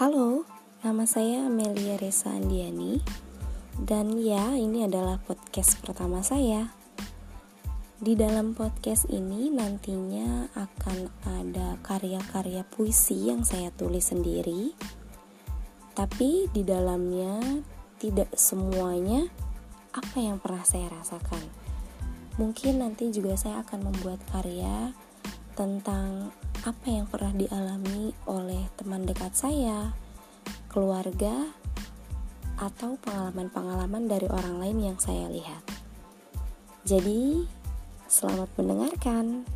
Halo, nama saya Amelia Resa Andiani Dan ya, ini adalah podcast pertama saya. Di dalam podcast ini nantinya akan ada karya-karya puisi yang saya tulis sendiri. Tapi di dalamnya tidak semuanya apa yang pernah saya rasakan. Mungkin nanti juga saya akan membuat karya tentang apa yang pernah dialami oleh teman dekat saya, keluarga, atau pengalaman-pengalaman dari orang lain yang saya lihat. Jadi, selamat mendengarkan.